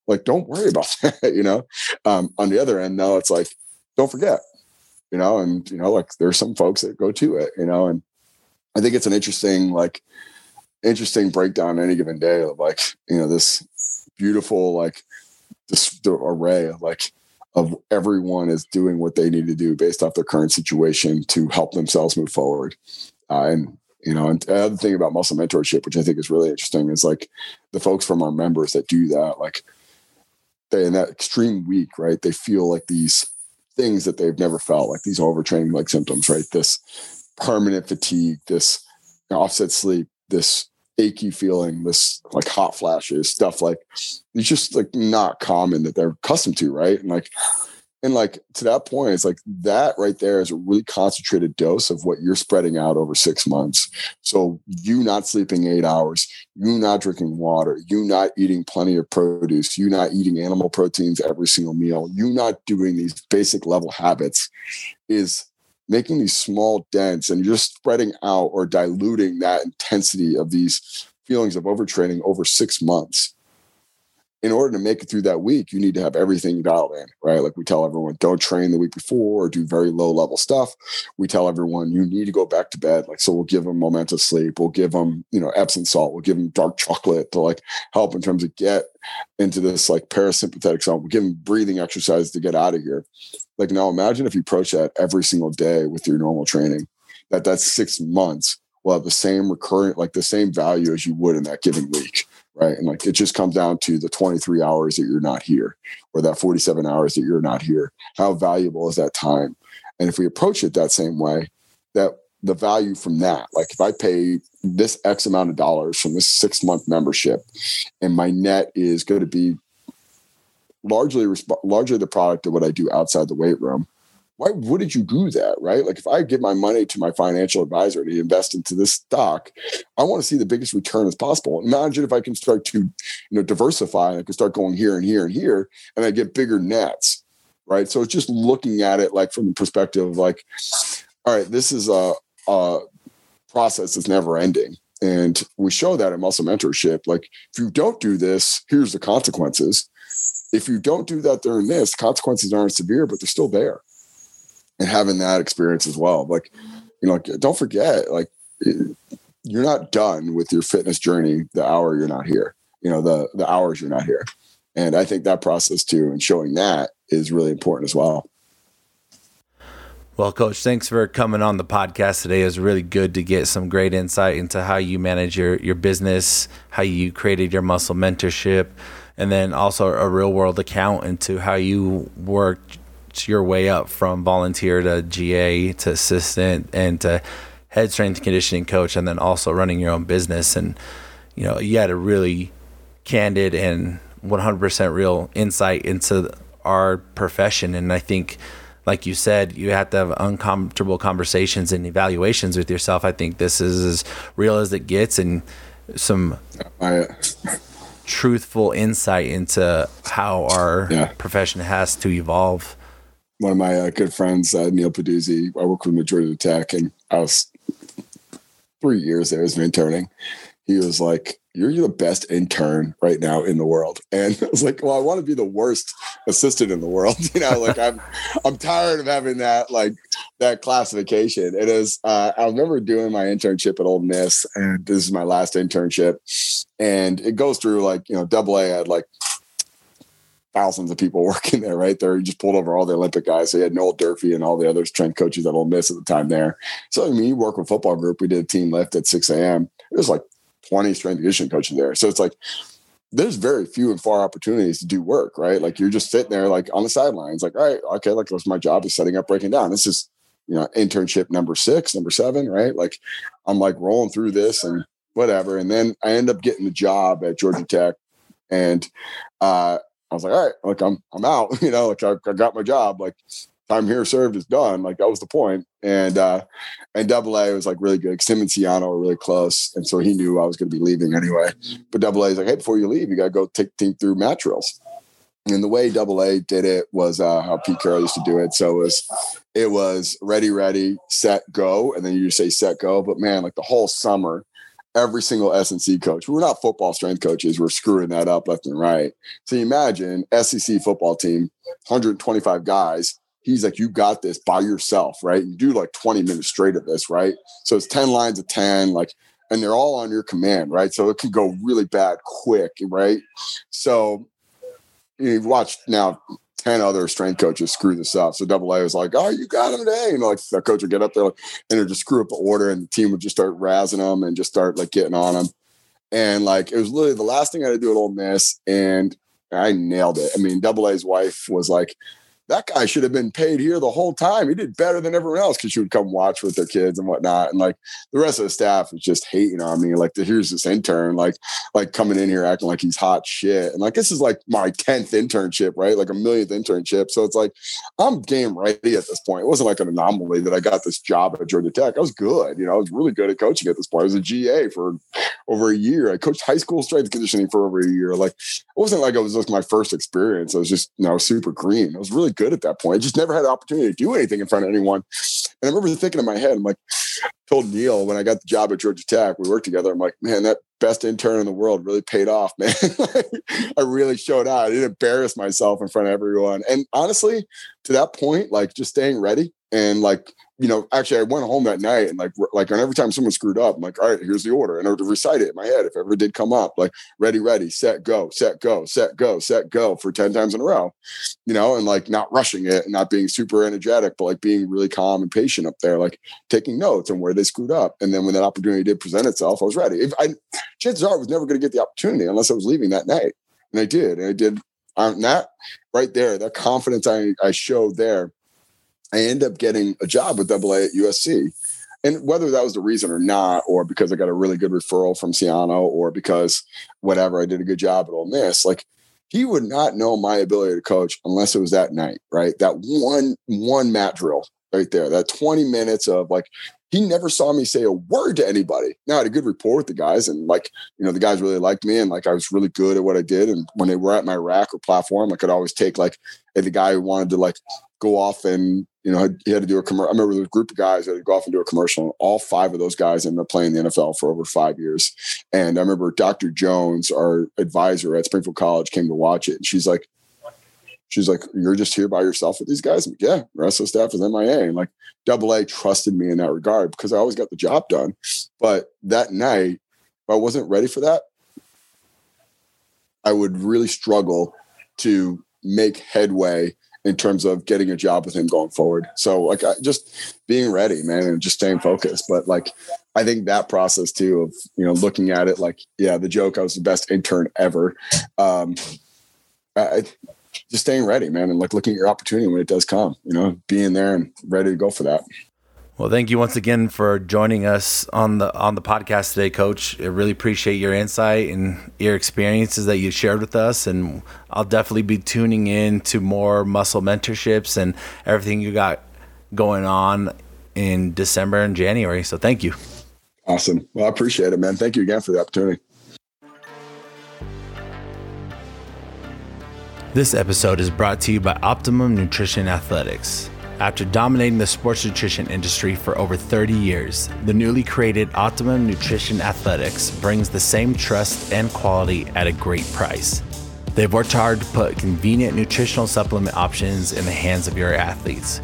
Like, don't worry about that, you know. Um, on the other end, now it's like, don't forget, you know, and you know, like there's some folks that go to it, you know, and I think it's an interesting, like, interesting breakdown any given day of like, you know, this beautiful, like, this array of like of everyone is doing what they need to do based off their current situation to help themselves move forward. Uh, and you know, and the other thing about muscle mentorship, which I think is really interesting, is like the folks from our members that do that, like they in that extreme week, right? They feel like these things that they've never felt, like these overtraining like symptoms, right? This permanent fatigue, this offset sleep, this achy feeling, this like hot flashes, stuff like it's just like not common that they're accustomed to, right? And like and like to that point, it's like that right there is a really concentrated dose of what you're spreading out over six months. So you not sleeping eight hours, you not drinking water, you not eating plenty of produce, you not eating animal proteins every single meal, you not doing these basic level habits is making these small dents and you're just spreading out or diluting that intensity of these feelings of overtraining over six months in order to make it through that week, you need to have everything dialed in, right? Like we tell everyone, don't train the week before or do very low level stuff. We tell everyone you need to go back to bed. Like, so we'll give them momentous sleep. We'll give them, you know, Epsom salt. We'll give them dark chocolate to like help in terms of get into this like parasympathetic zone. We'll give them breathing exercises to get out of here. Like now imagine if you approach that every single day with your normal training, that that's six months will have the same recurrent, like the same value as you would in that given week right? And like it just comes down to the 23 hours that you're not here or that 47 hours that you're not here. How valuable is that time? And if we approach it that same way, that the value from that, like if I pay this X amount of dollars from this six month membership and my net is going to be largely largely the product of what I do outside the weight room, why wouldn't you do that right? Like if i give my money to my financial advisor to invest into this stock i want to see the biggest return as possible. Imagine if i can start to you know diversify and i can start going here and here and here and i get bigger nets right? So it's just looking at it like from the perspective of like all right this is a, a process that's never ending. And we show that in muscle mentorship like if you don't do this here's the consequences. If you don't do that during this consequences aren't severe but they're still there and having that experience as well. Like, you know, don't forget, like, you're not done with your fitness journey the hour you're not here. You know, the the hours you're not here, and I think that process too, and showing that is really important as well. Well, Coach, thanks for coming on the podcast today. It was really good to get some great insight into how you manage your your business, how you created your muscle mentorship, and then also a real world account into how you worked your way up from volunteer to GA to assistant and to head strength and conditioning coach, and then also running your own business. And you know, you had a really candid and 100% real insight into our profession. And I think, like you said, you have to have uncomfortable conversations and evaluations with yourself. I think this is as real as it gets, and some. Uh, truthful insight into how our yeah. profession has to evolve one of my uh, good friends, uh, Neil Peduzzi. I work with Majority Tech, and I was three years there as an interning. He was like, "You're the best intern right now in the world," and I was like, "Well, I want to be the worst assistant in the world." You know, like I'm, I'm tired of having that like that classification. It is. Uh, I remember doing my internship at Ole Miss, and this is my last internship, and it goes through like you know, double A had like thousands of people working there, right? There, he just pulled over all the Olympic guys. So he had Noel Durfee and all the other strength coaches at Ole Miss at the time there. So I mean, you work with football group. We did a team lift at 6 a.m. Was like 20 strength conditioning coaches there. So it's like there's very few and far opportunities to do work, right? Like you're just sitting there like on the sidelines, like, all right, okay, like what's my job is setting up, breaking down. This is, you know, internship number six, number seven, right? Like I'm like rolling through this and whatever. And then I end up getting the job at Georgia Tech. And uh, I was like, all right, like I'm I'm out, you know, like I, I got my job, like time here served is done. Like that was the point. And uh and double A was like really good. Tim and Schiano were really close. And so he knew I was gonna be leaving anyway. But double A is like, hey, before you leave, you gotta go take team through mat drills. And the way Double A did it was uh, how Pete Carroll used to do it. So it was it was ready, ready, set, go, and then you just say set, go. But man, like the whole summer, every single S&C coach. We're not football strength coaches. We're screwing that up left and right. So you imagine SEC football team, 125 guys. He's like, you got this by yourself, right? You do like 20 minutes straight of this, right? So it's 10 lines of 10, like, and they're all on your command, right? So it can go really bad quick, right? So you've watched now 10 other strength coaches screw this up. So double A was like, oh, you got him today. And like the coach would get up there and they'd just screw up the order and the team would just start razzing them and just start like getting on them. And like it was literally the last thing I had to do at Ole Miss. And I nailed it. I mean, double A's wife was like, that guy should have been paid here the whole time. He did better than everyone else because she would come watch with their kids and whatnot. And like the rest of the staff was just hating on me. Like, here's this intern, like, like coming in here acting like he's hot shit. And like, this is like my 10th internship, right? Like a millionth internship. So it's like, I'm game ready at this point. It wasn't like an anomaly that I got this job at Georgia Tech. I was good. You know, I was really good at coaching at this point. I was a GA for over a year. I coached high school strength conditioning for over a year. Like, it wasn't like it was just my first experience. I was just, you know, super green. I was really good at that point. I just never had the opportunity to do anything in front of anyone. And I remember thinking in my head, I'm like, told Neil when I got the job at Georgia Tech, we worked together. I'm like, man, that best intern in the world really paid off, man. I really showed out. I didn't embarrass myself in front of everyone. And honestly, to that point, like just staying ready and like you know, actually, I went home that night and like, like, and every time someone screwed up, I'm like, all right, here's the order, and I would recite it in my head if ever did come up, like, ready, ready, set, go, set, go, set, go, set, go for ten times in a row, you know, and like not rushing it and not being super energetic, but like being really calm and patient up there, like taking notes on where they screwed up, and then when that opportunity did present itself, I was ready. If I, chances are, I was never going to get the opportunity unless I was leaving that night, and I did, and I did. Um, that right there, that confidence I I showed there I end up getting a job with Double A at USC. And whether that was the reason or not, or because I got a really good referral from Schiano, or because whatever I did a good job at Ole Miss, like he would not know my ability to coach unless it was that night, right? That one one mat drill right there, that 20 minutes of like he never saw me say a word to anybody. Now I had a good rapport with the guys, and like you know, the guys really liked me, and like I was really good at what I did. And when they were at my rack or platform, I could always take like the guy who wanted to like go off and you know he had to do a commercial. I remember there was a group of guys that would go off and do a commercial. And all five of those guys ended up playing the NFL for over five years. And I remember Dr. Jones, our advisor at Springfield College, came to watch it, and she's like, she's like, "You're just here by yourself with these guys." Like, yeah, the rest of the staff is MIA, and like Double A trusted me in that regard because I always got the job done. But that night, if I wasn't ready for that, I would really struggle to make headway in terms of getting a job with him going forward. So like I, just being ready, man, and just staying focused. But like I think that process too of you know looking at it like yeah, the joke I was the best intern ever. Um, I, just staying ready, man, and like looking at your opportunity when it does come. You know, being there and ready to go for that. Well, thank you once again for joining us on the on the podcast today, Coach. I really appreciate your insight and your experiences that you shared with us, and I'll definitely be tuning in to more muscle mentorships and everything you got going on in December and January. So, thank you. Awesome. Well, I appreciate it, man. Thank you again for the opportunity. This episode is brought to you by Optimum Nutrition Athletics. After dominating the sports nutrition industry for over 30 years, the newly created Optimum Nutrition Athletics brings the same trust and quality at a great price. They've worked hard to put convenient nutritional supplement options in the hands of your athletes.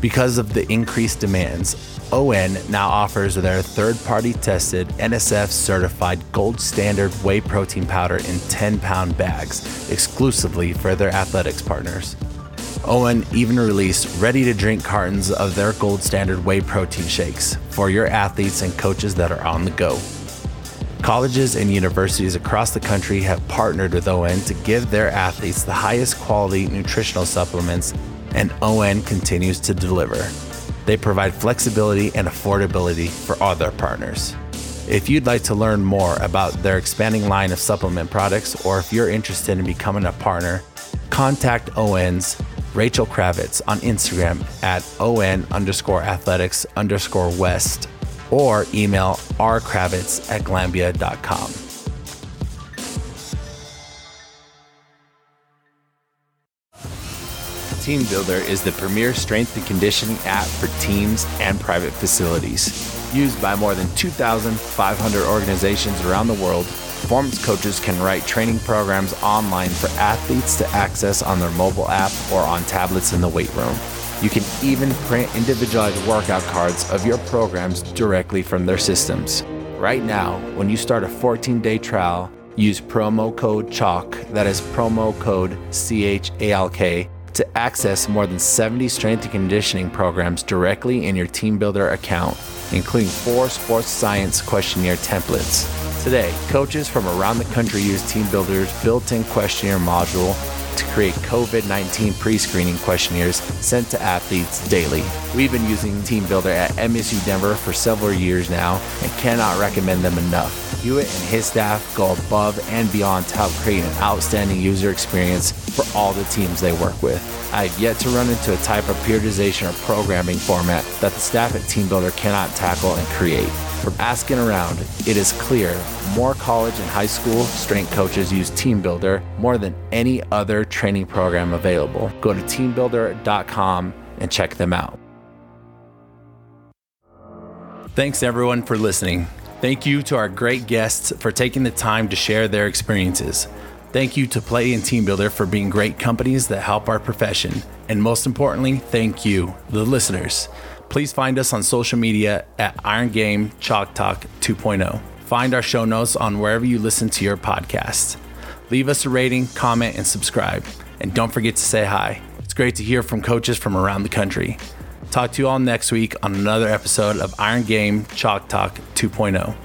Because of the increased demands, ON now offers their third party tested NSF certified gold standard whey protein powder in 10 pound bags exclusively for their athletics partners. ON even released ready to drink cartons of their gold standard whey protein shakes for your athletes and coaches that are on the go. Colleges and universities across the country have partnered with ON to give their athletes the highest quality nutritional supplements, and ON continues to deliver. They provide flexibility and affordability for all their partners. If you'd like to learn more about their expanding line of supplement products, or if you're interested in becoming a partner, contact ON's Rachel Kravitz on Instagram at on underscore athletics underscore west or email rkravitz at glanbia.com. TeamBuildr is the premier strength and conditioning app for teams and private facilities. Used by more than 2,500 organizations around the world, performance coaches can write training programs online for athletes to access on their mobile app or on tablets in the weight room. You can even print individualized workout cards of your programs directly from their systems. Right now, when you start a 14 day trial, use promo code CHALK, that is promo code C H A L K, to access more than 70 strength and conditioning programs directly in your TeamBuildr account, including four sports science questionnaire templates. Today, coaches from around the country use TeamBuildr's built in questionnaire module to create COVID 19 pre screening questionnaires sent to athletes daily. We've been using TeamBuildr at MSU Denver for several years now and cannot recommend them enough. Hewitt and his staff go above and beyond to help create an outstanding user experience for all the teams they work with. I have yet to run into a type of periodization or programming format that the staff at TeamBuildr cannot tackle and create. From asking around, it is clear more college and high school strength coaches use TeamBuildr more than any other training program available. Go to teambuildr.com and check them out. Thanks everyone for listening. Thank you to our great guests for taking the time to share their experiences. Thank you to Play and TeamBuildr for being great companies that help our profession. And most importantly, thank you, the listeners. Please find us on social media at Iron Game Chalk Talk 2.0. Find our show notes on wherever you listen to your podcasts. Leave us a rating, comment, and subscribe. And don't forget to say hi. It's great to hear from coaches from around the country. Talk to you all next week on another episode of Iron Game Chalk Talk 2.0.